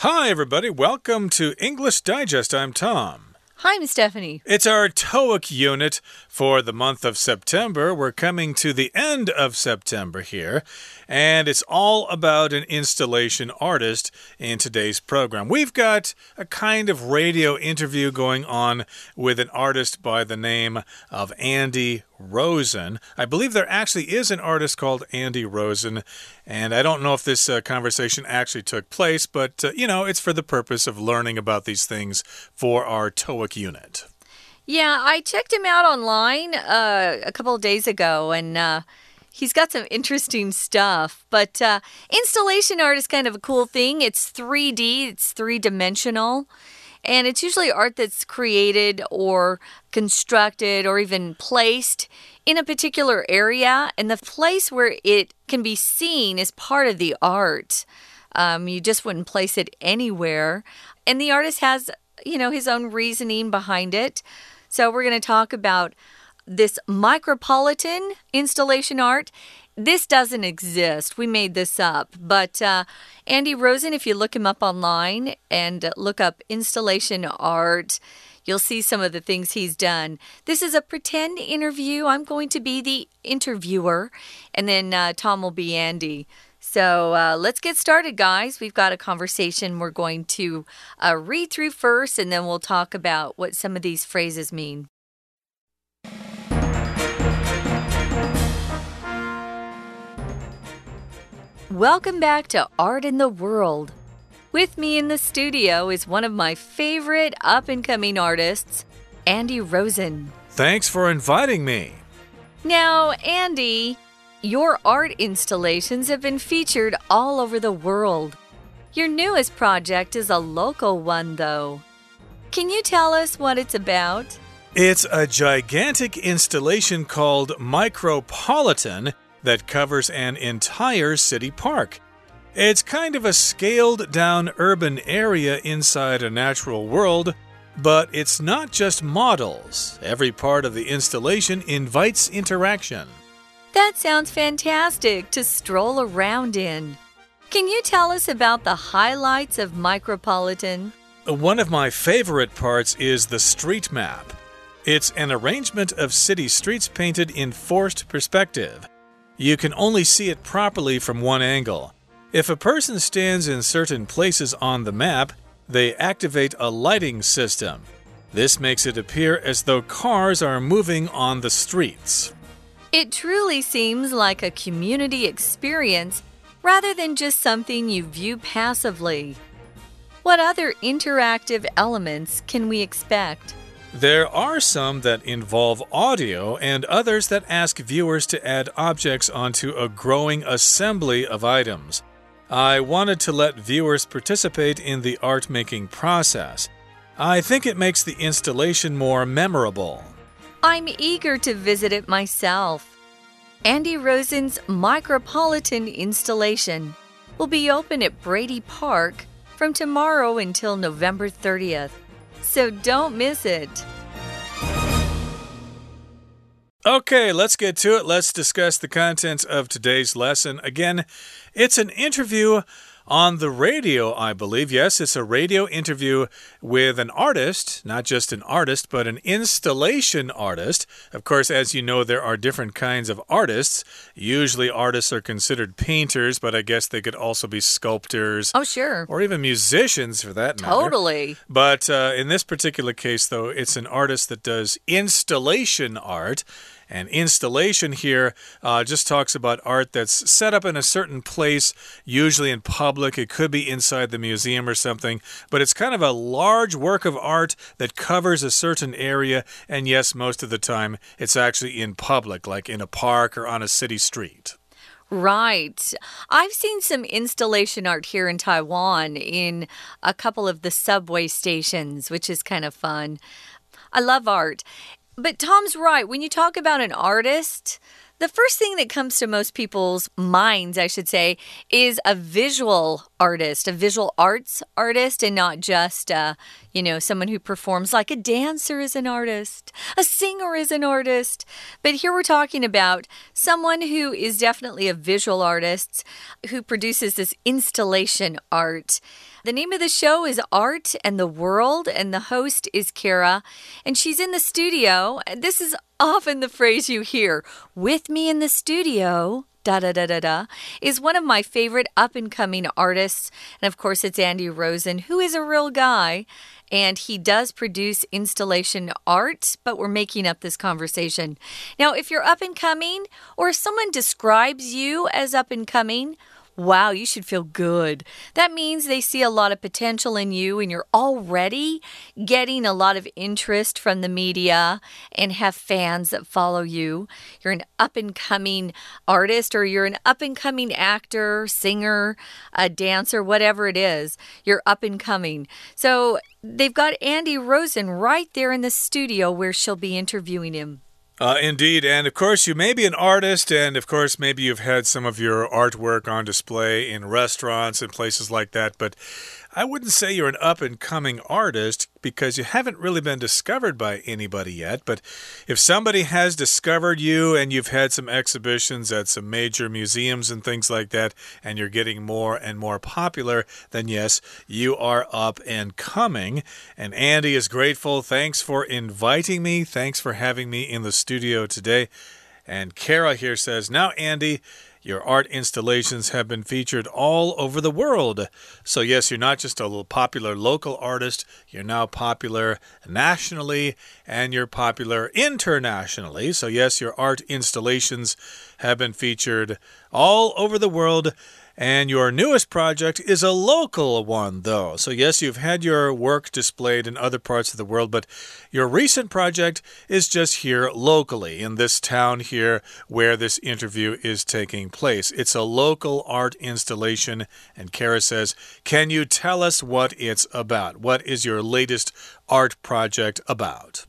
Hi, everybody. Welcome to English Digest. I'm Tom. Hi, I'm Stephanie. It's our TOEIC unit for the month of September. We're coming to the end of September here, and it's all about an installation artist in today's program. We've got a kind of radio interview going on with an artist by the name of Andy Rosen. I believe there actually is an artist called Andy Rosen, and I don't know if this uh, conversation actually took place, but uh, you know, it's for the purpose of learning about these things for our TOEIC unit. Yeah, I checked him out online uh, a couple of days ago, and uh, he's got some interesting stuff. But uh, installation art is kind of a cool thing. It's 3D, it's three dimensional. And it's usually art that's created or constructed or even placed in a particular area. And the place where it can be seen is part of the art. Um, you just wouldn't place it anywhere. And the artist has, you know, his own reasoning behind it. So we're going to talk about this micropolitan installation art. This doesn't exist. We made this up. But uh, Andy Rosen, if you look him up online and look up installation art, you'll see some of the things he's done. This is a pretend interview. I'm going to be the interviewer, and then uh, Tom will be Andy. So uh, let's get started, guys. We've got a conversation we're going to uh, read through first, and then we'll talk about what some of these phrases mean. Welcome back to Art in the World. With me in the studio is one of my favorite up and coming artists, Andy Rosen. Thanks for inviting me. Now, Andy, your art installations have been featured all over the world. Your newest project is a local one, though. Can you tell us what it's about? It's a gigantic installation called Micropolitan that covers an entire city park. It's kind of a scaled down urban area inside a natural world, but it's not just models. Every part of the installation invites interaction. That sounds fantastic to stroll around in. Can you tell us about the highlights of Micropolitan? One of my favorite parts is the street map. It's an arrangement of city streets painted in forced perspective. You can only see it properly from one angle. If a person stands in certain places on the map, they activate a lighting system. This makes it appear as though cars are moving on the streets. It truly seems like a community experience rather than just something you view passively. What other interactive elements can we expect? There are some that involve audio and others that ask viewers to add objects onto a growing assembly of items. I wanted to let viewers participate in the art making process. I think it makes the installation more memorable. I'm eager to visit it myself. Andy Rosen's Micropolitan installation will be open at Brady Park from tomorrow until November 30th so don't miss it. Okay, let's get to it. Let's discuss the contents of today's lesson. Again, it's an interview on the radio, I believe. Yes, it's a radio interview with an artist, not just an artist, but an installation artist. Of course, as you know, there are different kinds of artists. Usually, artists are considered painters, but I guess they could also be sculptors. Oh, sure. Or even musicians for that matter. Totally. But uh, in this particular case, though, it's an artist that does installation art. And installation here uh, just talks about art that's set up in a certain place, usually in public. It could be inside the museum or something, but it's kind of a large work of art that covers a certain area. And yes, most of the time it's actually in public, like in a park or on a city street. Right. I've seen some installation art here in Taiwan in a couple of the subway stations, which is kind of fun. I love art. But Tom's right. When you talk about an artist, the first thing that comes to most people's minds, I should say, is a visual artist, a visual arts artist, and not just, uh, you know, someone who performs like a dancer is an artist, a singer is an artist. But here we're talking about someone who is definitely a visual artist who produces this installation art. The name of the show is Art and the World, and the host is Kara, and she's in the studio. This is often the phrase you hear with me in the studio da da da da da, is one of my favorite up and coming artists. And of course, it's Andy Rosen, who is a real guy. And he does produce installation art, but we're making up this conversation. Now, if you're up and coming, or someone describes you as up and coming, Wow, you should feel good. That means they see a lot of potential in you and you're already getting a lot of interest from the media and have fans that follow you. You're an up and coming artist or you're an up and coming actor, singer, a dancer, whatever it is. You're up and coming. So they've got Andy Rosen right there in the studio where she'll be interviewing him. Uh, indeed. And of course, you may be an artist, and of course, maybe you've had some of your artwork on display in restaurants and places like that. But I wouldn't say you're an up and coming artist because you haven't really been discovered by anybody yet. But if somebody has discovered you and you've had some exhibitions at some major museums and things like that, and you're getting more and more popular, then yes, you are up and coming. And Andy is grateful. Thanks for inviting me. Thanks for having me in the studio today. And Kara here says, Now, Andy, your art installations have been featured all over the world. So, yes, you're not just a little popular local artist, you're now popular nationally and you're popular internationally. So, yes, your art installations have been featured all over the world. And your newest project is a local one, though. So, yes, you've had your work displayed in other parts of the world, but your recent project is just here locally in this town here where this interview is taking place. It's a local art installation. And Kara says, Can you tell us what it's about? What is your latest art project about?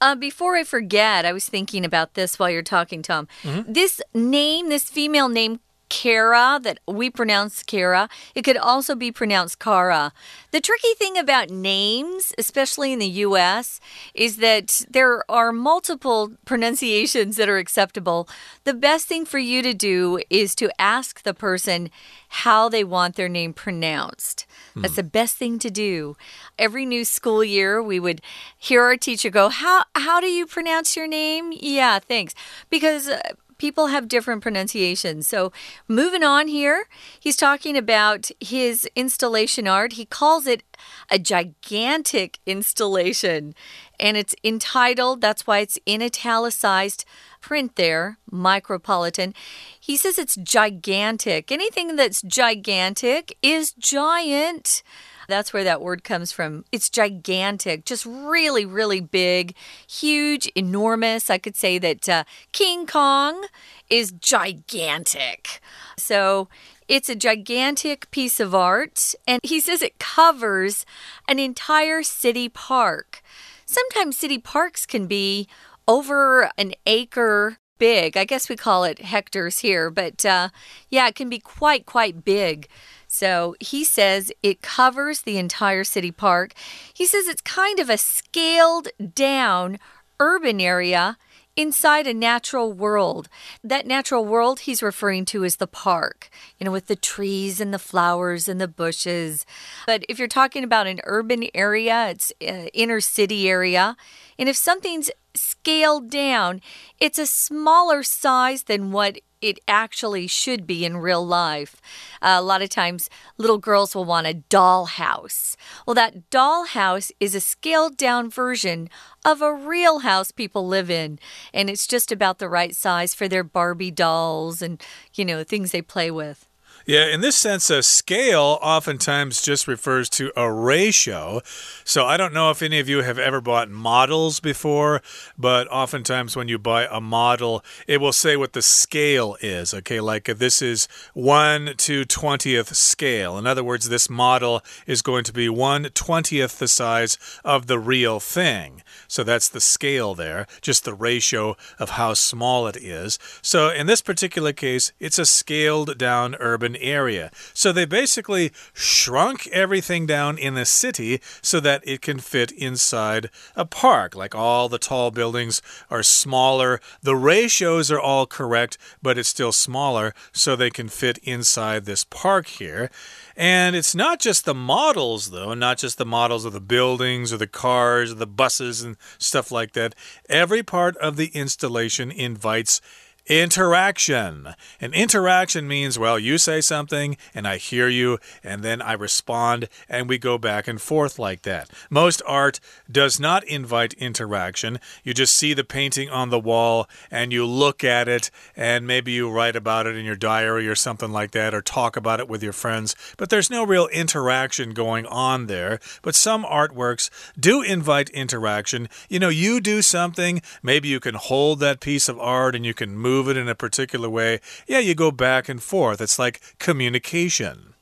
Uh, before I forget, I was thinking about this while you're talking, Tom. Mm -hmm. This name, this female name, Kara, that we pronounce Kara. It could also be pronounced Kara. The tricky thing about names, especially in the US, is that there are multiple pronunciations that are acceptable. The best thing for you to do is to ask the person how they want their name pronounced. That's hmm. the best thing to do. Every new school year, we would hear our teacher go, "How how do you pronounce your name?" Yeah, thanks. Because uh, people have different pronunciations. So, moving on here, he's talking about his installation art. He calls it a gigantic installation, and it's entitled, that's why it's in italicized print there, Micropolitan. He says it's gigantic. Anything that's gigantic is giant. That's where that word comes from. It's gigantic, just really, really big, huge, enormous. I could say that uh, King Kong is gigantic. So it's a gigantic piece of art, and he says it covers an entire city park. Sometimes city parks can be over an acre big. I guess we call it hectares here, but uh, yeah, it can be quite, quite big. So he says it covers the entire city park. He says it's kind of a scaled down urban area inside a natural world. That natural world he's referring to is the park, you know, with the trees and the flowers and the bushes. But if you're talking about an urban area, it's uh, inner city area. And if something's scaled down, it's a smaller size than what it actually should be in real life. Uh, a lot of times, little girls will want a doll house. Well, that doll house is a scaled down version of a real house people live in, and it's just about the right size for their Barbie dolls and, you know, things they play with. Yeah, in this sense, a scale oftentimes just refers to a ratio. So I don't know if any of you have ever bought models before, but oftentimes when you buy a model, it will say what the scale is. Okay, like uh, this is 1 to 20th scale. In other words, this model is going to be 1 20th the size of the real thing. So that's the scale there, just the ratio of how small it is. So in this particular case, it's a scaled down urban area. So they basically shrunk everything down in a city so that it can fit inside a park. Like all the tall buildings are smaller. The ratios are all correct, but it's still smaller so they can fit inside this park here. And it's not just the models, though, not just the models of the buildings or the cars or the buses and stuff like that. Every part of the installation invites Interaction. An interaction means, well, you say something and I hear you, and then I respond, and we go back and forth like that. Most art does not invite interaction. You just see the painting on the wall and you look at it, and maybe you write about it in your diary or something like that, or talk about it with your friends, but there's no real interaction going on there. But some artworks do invite interaction. You know, you do something, maybe you can hold that piece of art and you can move move it in a particular way, yeah, you go back and forth. It's like communication.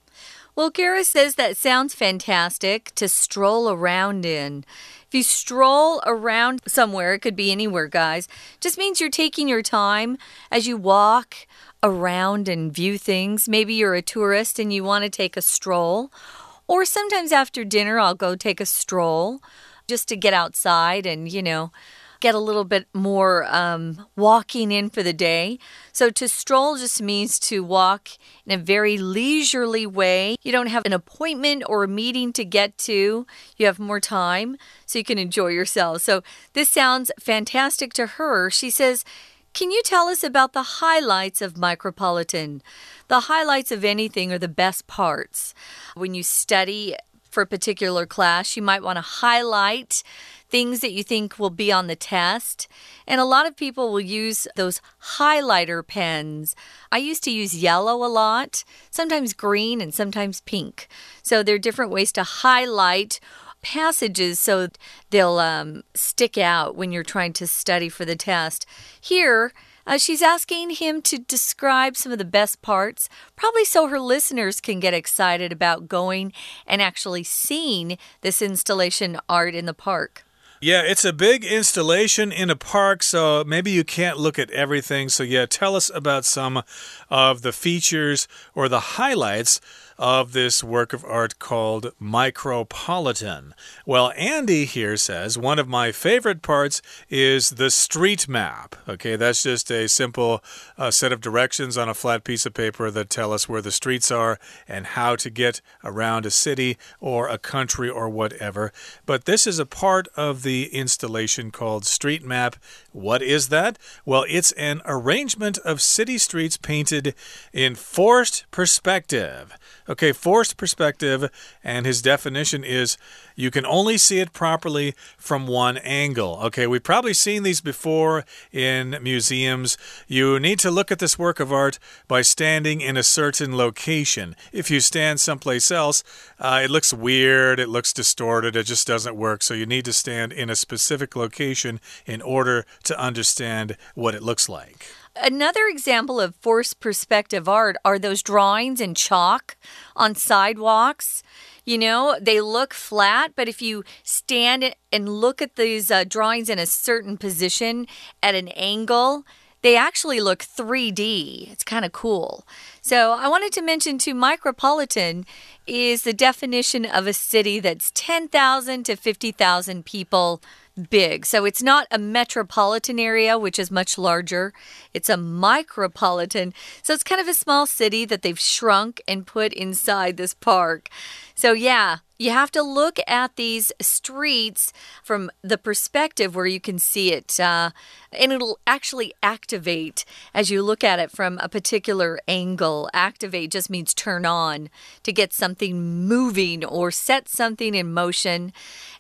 Well, Kara says that sounds fantastic to stroll around in. If you stroll around somewhere, it could be anywhere, guys, just means you're taking your time as you walk around and view things. Maybe you're a tourist and you want to take a stroll. Or sometimes after dinner, I'll go take a stroll just to get outside and, you know, get a little bit more um, walking in for the day. So to stroll just means to walk in a very leisurely way. You don't have an appointment or a meeting to get to, you have more time so you can enjoy yourself. So this sounds fantastic to her. She says, can you tell us about the highlights of Micropolitan? The highlights of anything are the best parts. When you study for a particular class, you might want to highlight things that you think will be on the test. And a lot of people will use those highlighter pens. I used to use yellow a lot, sometimes green, and sometimes pink. So there are different ways to highlight passages so they'll um, stick out when you're trying to study for the test. Here, uh, she's asking him to describe some of the best parts, probably so her listeners can get excited about going and actually seeing this installation art in the park. Yeah, it's a big installation in a park, so maybe you can't look at everything. So, yeah, tell us about some of the features or the highlights of this work of art called Micropolitan. Well, Andy here says one of my favorite parts is the street map. Okay, that's just a simple uh, set of directions on a flat piece of paper that tell us where the streets are and how to get around a city or a country or whatever. But this is a part of the installation called Street Map. What is that? Well, it's an arrangement of city streets painted in forced perspective. Okay, forced perspective, and his definition is you can only see it properly from one angle. Okay, we've probably seen these before in museums. You need to look at this work of art by standing in a certain location. If you stand someplace else, uh, it looks weird, it looks distorted, it just doesn't work. So you need to stand in a specific location in order to understand what it looks like. Another example of forced perspective art are those drawings in chalk on sidewalks. You know, they look flat, but if you stand and look at these uh, drawings in a certain position at an angle, they actually look 3D. It's kind of cool. So, I wanted to mention too micropolitan is the definition of a city that's 10,000 to 50,000 people big. So it's not a metropolitan area, which is much larger. It's a micropolitan. So it's kind of a small city that they've shrunk and put inside this park. So, yeah, you have to look at these streets from the perspective where you can see it, uh, and it'll actually activate as you look at it from a particular angle. Activate just means turn on to get something moving or set something in motion.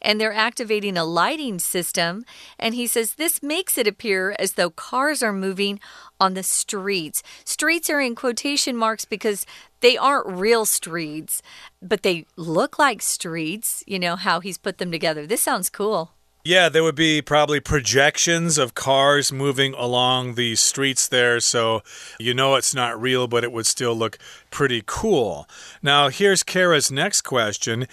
And they're activating a lighting system. And he says this makes it appear as though cars are moving on the streets. Streets are in quotation marks because they aren't real streets, but they look like streets. You know how he's put them together. This sounds cool. Yeah, there would be probably projections of cars moving along the streets there, so you know it's not real, but it would still look pretty cool. Now, here's Kara's next question.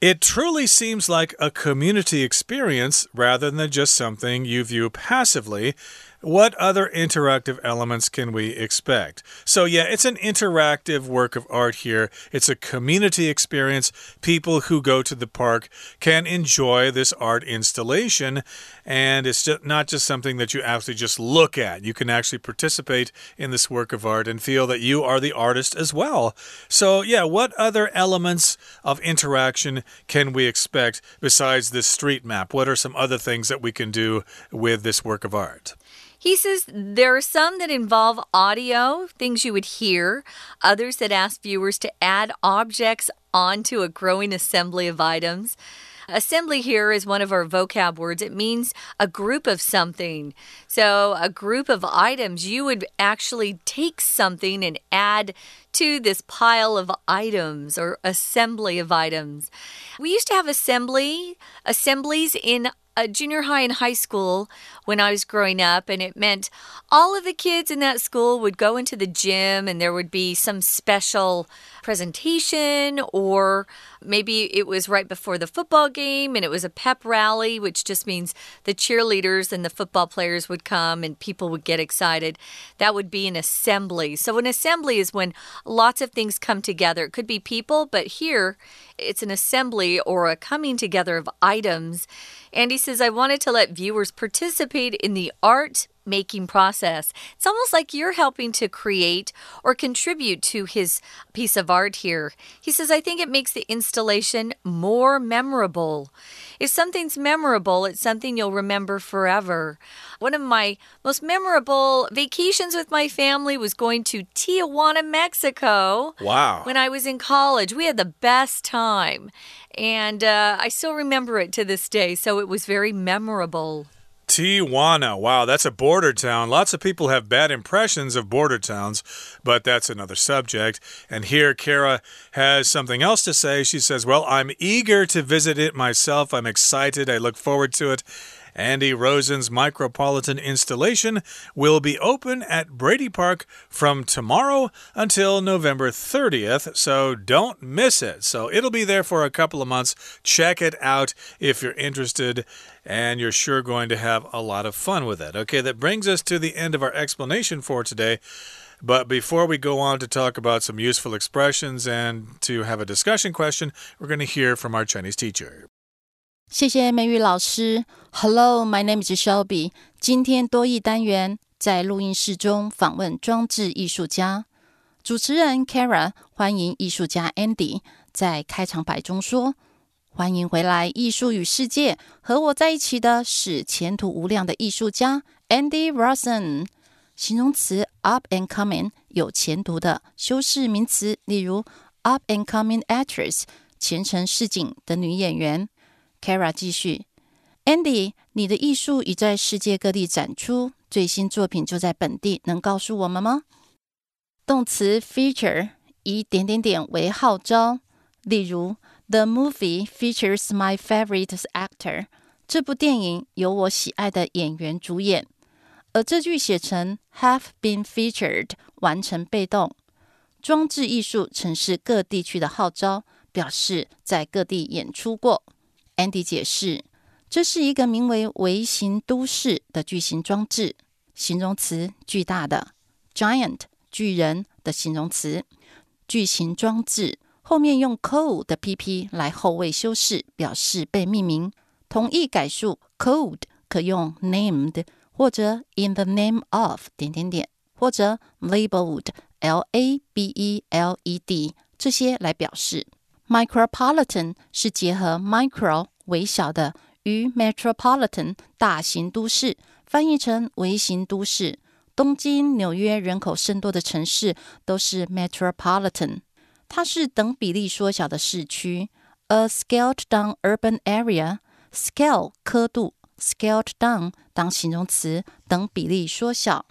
It truly seems like a community experience rather than just something you view passively. What other interactive elements can we expect? So, yeah, it's an interactive work of art here. It's a community experience. People who go to the park can enjoy this art installation. And it's just not just something that you actually just look at. You can actually participate in this work of art and feel that you are the artist as well. So, yeah, what other elements of interaction can we expect besides this street map? What are some other things that we can do with this work of art? He says there are some that involve audio, things you would hear, others that ask viewers to add objects onto a growing assembly of items. Assembly here is one of our vocab words. It means a group of something. So, a group of items, you would actually take something and add to this pile of items or assembly of items. We used to have assembly assemblies in junior high and high school when I was growing up, and it meant all of the kids in that school would go into the gym and there would be some special presentation, or maybe it was right before the football game and it was a pep rally, which just means the cheerleaders and the football players would come and people would get excited. That would be an assembly. So, an assembly is when lots of things come together. It could be people, but here it's an assembly or a coming together of items. And he says, I wanted to let viewers participate in the art making process. It's almost like you're helping to create or contribute to his piece of art here. He says, I think it makes the installation more memorable. If something's memorable, it's something you'll remember forever. One of my most memorable vacations with my family was going to Tijuana, Mexico. Wow. When I was in college, we had the best time. And uh, I still remember it to this day, so it was very memorable. Tijuana. Wow, that's a border town. Lots of people have bad impressions of border towns, but that's another subject. And here, Kara has something else to say. She says, Well, I'm eager to visit it myself. I'm excited. I look forward to it. Andy Rosen's Micropolitan installation will be open at Brady Park from tomorrow until November 30th, so don't miss it. So it'll be there for a couple of months. Check it out if you're interested, and you're sure going to have a lot of fun with it. Okay, that brings us to the end of our explanation for today. But before we go on to talk about some useful expressions and to have a discussion question, we're going to hear from our Chinese teacher. 谢谢美语老师。Hello, my name is Shelby。今天多义单元在录音室中访问装置艺术家。主持人 Kara 欢迎艺术家 Andy，在开场白中说：“欢迎回来，艺术与世界。和我在一起的是前途无量的艺术家 Andy Rosen。”形容词 up and coming 有前途的修饰名词，例如 up and coming actress 前程似锦的女演员。Kara 继续，Andy，你的艺术已在世界各地展出，最新作品就在本地，能告诉我们吗？动词 feature 以点点点为号召，例如，The movie features my favorite actor。这部电影由我喜爱的演员主演。而这句写成 have been featured，完成被动。装置艺术曾是各地区的号召，表示在各地演出过。Andy 解释，这是一个名为“微型都市”的巨型装置，形容词巨大的，giant 巨人的形容词，巨型装置后面用 code 的 pp 来后位修饰，表示被命名。同义改述 code 可用 named 或者 in the name of 点点点，或者 labeled l a b e l e d 这些来表示。Micropolitan 是结合 micro 微小的与 metropolitan 大型都市，翻译成微型都市。东京、纽约人口甚多的城市都是 metropolitan，它是等比例缩小的市区。A scaled down urban area，scale 刻度，scaled down 当形容词，等比例缩小。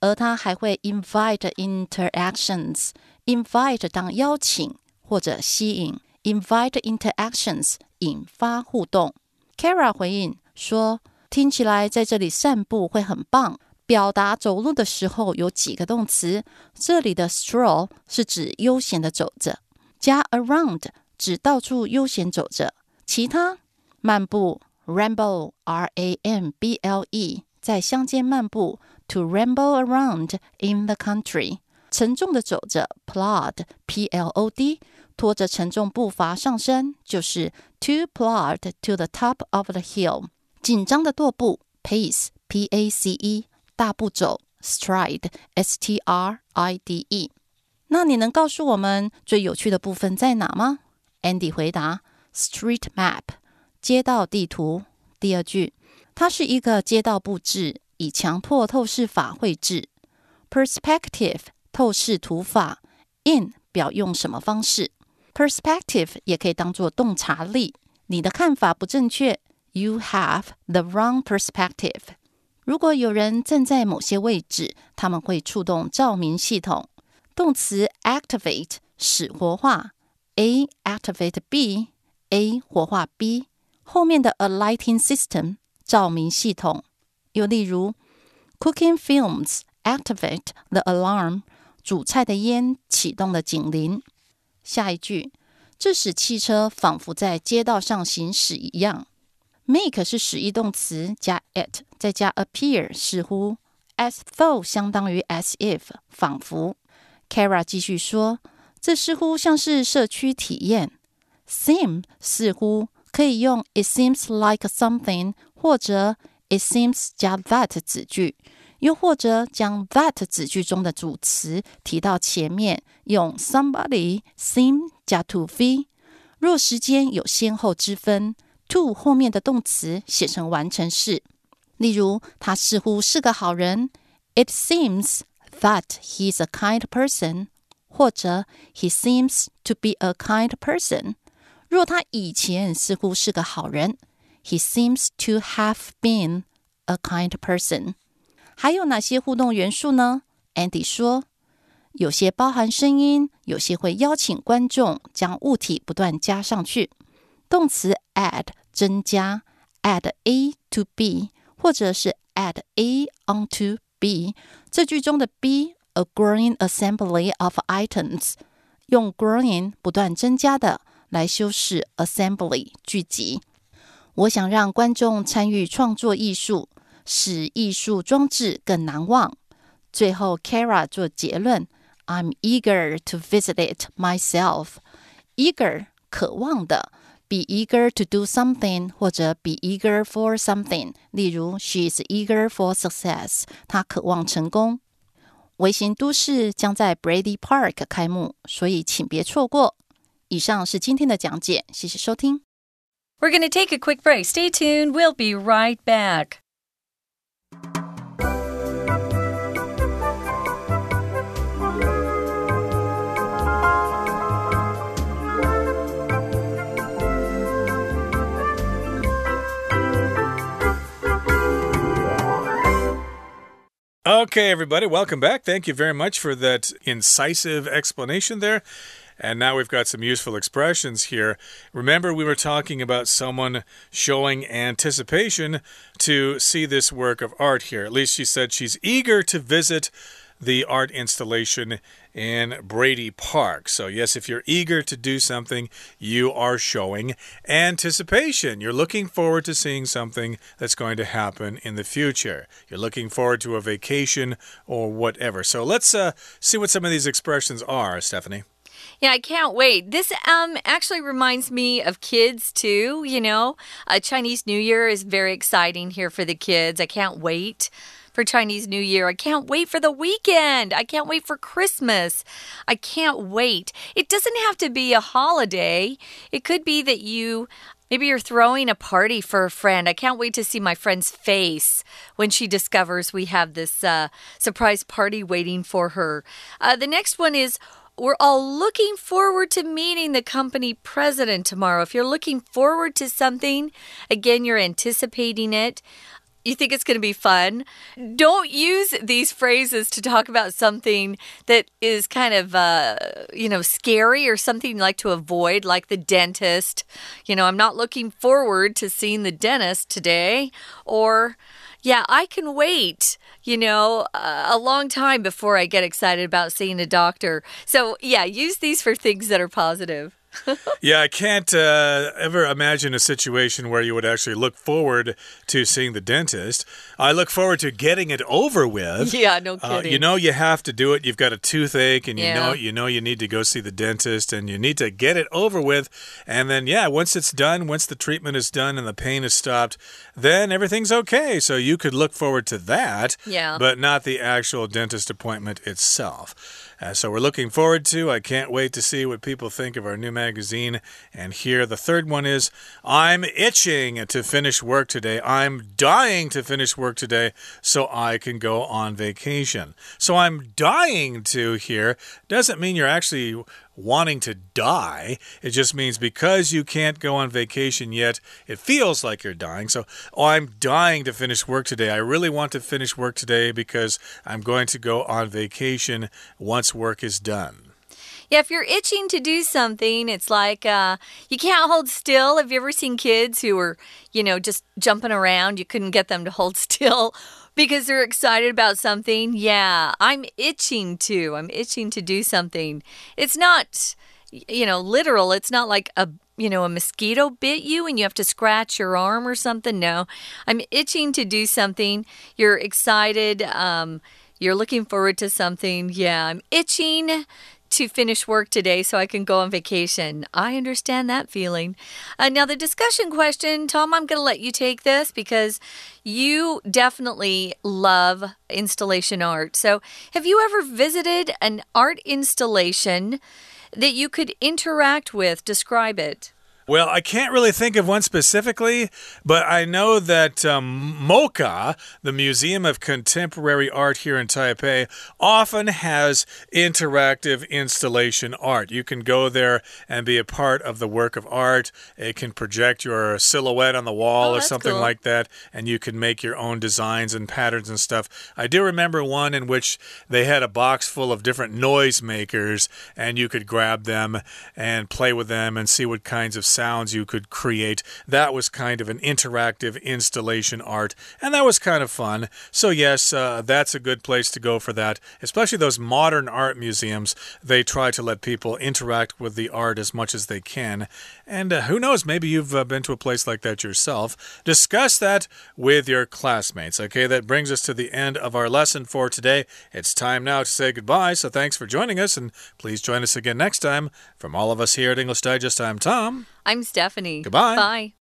而它还会 invite interactions，invite 当邀请。 或者吸引，invite interactions，引发互动。Kara 回应说：“听起来在这里散步会很棒。表达走路的时候有几个动词，这里的 stroll 是指悠闲的走着，加 around 指到处悠闲走着。其他漫步，ramble，r a m b l e，在乡间漫步 to ramble around in the country。沉重的走着，plod，p l o d， 拖着沉重步伐上升，就是 to plod to the top of the hill。紧张的踱步，pace，p a c e，大步走，stride，s t r i d e。那你能告诉我们最有趣的部分在哪吗？Andy 回答：Street map，街道地图。第二句，它是一个街道布置，以强迫透视法绘制。Perspective，透视图法。In 表用什么方式 ？Perspective 也可以当做洞察力。你的看法不正确，You have the wrong perspective。如果有人站在某些位置，他们会触动照明系统。动词 activate 使活化，A activate B，A 活化 B，后面的 a lighting system 照明系统。又例如，cooking films activate the alarm，煮菜的烟启动了警铃。 下一句，这使汽车仿佛在街道上行驶一样。make 是使役动词加 it 再加 appear 似乎，as though 相当于 as if 仿佛。Kara 继续说：“这似乎像是社区体验。Seem 似乎可以用 It seems like something，或者 It seems 加 that 子句，又或者将 that 子句中的主词提到前面，用 somebody seem 加 to be。若时间有先后之分，to 后面的动词写成完成式。例如，他似乎是个好人。It seems。” that he's a kind person，或者 he seems to be a kind person。若他以前似乎是个好人，he seems to have been a kind person。还有哪些互动元素呢？Andy 说，有些包含声音，有些会邀请观众将物体不断加上去。动词 add 增加，add A to B，或者是 add A onto B。这句中的 b a growing assembly of items，用 growing 不断增加的来修饰 assembly 聚集。我想让观众参与创作艺术，使艺术装置更难忘。最后，Kara 做结论：I'm eager to visit it myself. Eager 渴望的，be eager to do something 或者 be eager for something。例如，She is eager for success，她渴望成功。微型都市将在 Brady Park 开幕，所以请别错过。以上是今天的讲解，谢谢收听。We're going to take a quick break. Stay tuned. We'll be right back. Okay, everybody, welcome back. Thank you very much for that incisive explanation there. And now we've got some useful expressions here. Remember, we were talking about someone showing anticipation to see this work of art here. At least she said she's eager to visit the art installation in Brady Park. So, yes, if you're eager to do something, you are showing anticipation. You're looking forward to seeing something that's going to happen in the future. You're looking forward to a vacation or whatever. So, let's uh, see what some of these expressions are, Stephanie. Yeah, I can't wait. This um actually reminds me of kids too, you know. Uh, Chinese New Year is very exciting here for the kids. I can't wait for Chinese New Year. I can't wait for the weekend. I can't wait for Christmas. I can't wait. It doesn't have to be a holiday, it could be that you. Maybe you're throwing a party for a friend. I can't wait to see my friend's face when she discovers we have this uh, surprise party waiting for her. Uh, the next one is we're all looking forward to meeting the company president tomorrow. If you're looking forward to something, again, you're anticipating it you think it's going to be fun. Don't use these phrases to talk about something that is kind of, uh, you know, scary or something you like to avoid, like the dentist. You know, I'm not looking forward to seeing the dentist today. Or, yeah, I can wait, you know, a long time before I get excited about seeing a doctor. So, yeah, use these for things that are positive. yeah, I can't uh, ever imagine a situation where you would actually look forward to seeing the dentist. I look forward to getting it over with. Yeah, no Uh, kidding. you know you have to do it. You've got a toothache, and you Yeah. know you know you need to go see the dentist, and you need to get it over with. And then yeah, once it's done, once the treatment is done and the pain is stopped, then everything's okay. So you could look forward to that. Yeah. But not the actual dentist appointment itself. Uh, so we're looking forward to. I can't wait to see what people think of our new magazine. And here, the third one is I'm itching to finish work today. I'm dying to finish work today so I can go on vacation. So I'm dying to here doesn't mean you're actually wanting to die. It just means because you can't go on vacation yet, it feels like you're dying. So, oh, I'm dying to finish work today. I really want to finish work today because I'm going to go on vacation once work is done. Yeah, if you're itching to do something, it's like uh, you can't hold still. Have you ever seen kids who are, you know, just jumping around? You couldn't get them to hold still because they're excited about something. Yeah, I'm itching to. I'm itching to do something. It's not, you know, literal. It's not like a you know, a mosquito bit you and you have to scratch your arm or something. No, I'm itching to do something. You're excited. Um, you're looking forward to something. Yeah, I'm itching to finish work today so I can go on vacation. I understand that feeling. Uh, now, the discussion question, Tom, I'm going to let you take this because you definitely love installation art. So, have you ever visited an art installation that you could interact with? Describe it. Well, I can't really think of one specifically, but I know that um, MoCA, the Museum of Contemporary Art here in Taipei, often has interactive installation art. You can go there and be a part of the work of art. It can project your silhouette on the wall Oh, or something cool. like that, and you can make your own designs and patterns and stuff. I do remember one in which they had a box full of different noise makers, and you could grab them and play with them and see what kinds of sounds you could create. That was kind of an interactive installation art, and that was kind of fun. So, yes, uh, that's a good place to go for that, especially those modern art museums. They try to let people interact with the art as much as they can. And uh, who knows, maybe you've uh, been to a place like that yourself. Discuss that with your classmates. Okay, that brings us to the end of our lesson for today. It's time now to say goodbye, so thanks for joining us, and please join us again next time. From all of us here at English Digest, I'm Tom. I'm Stephanie. Goodbye. Bye.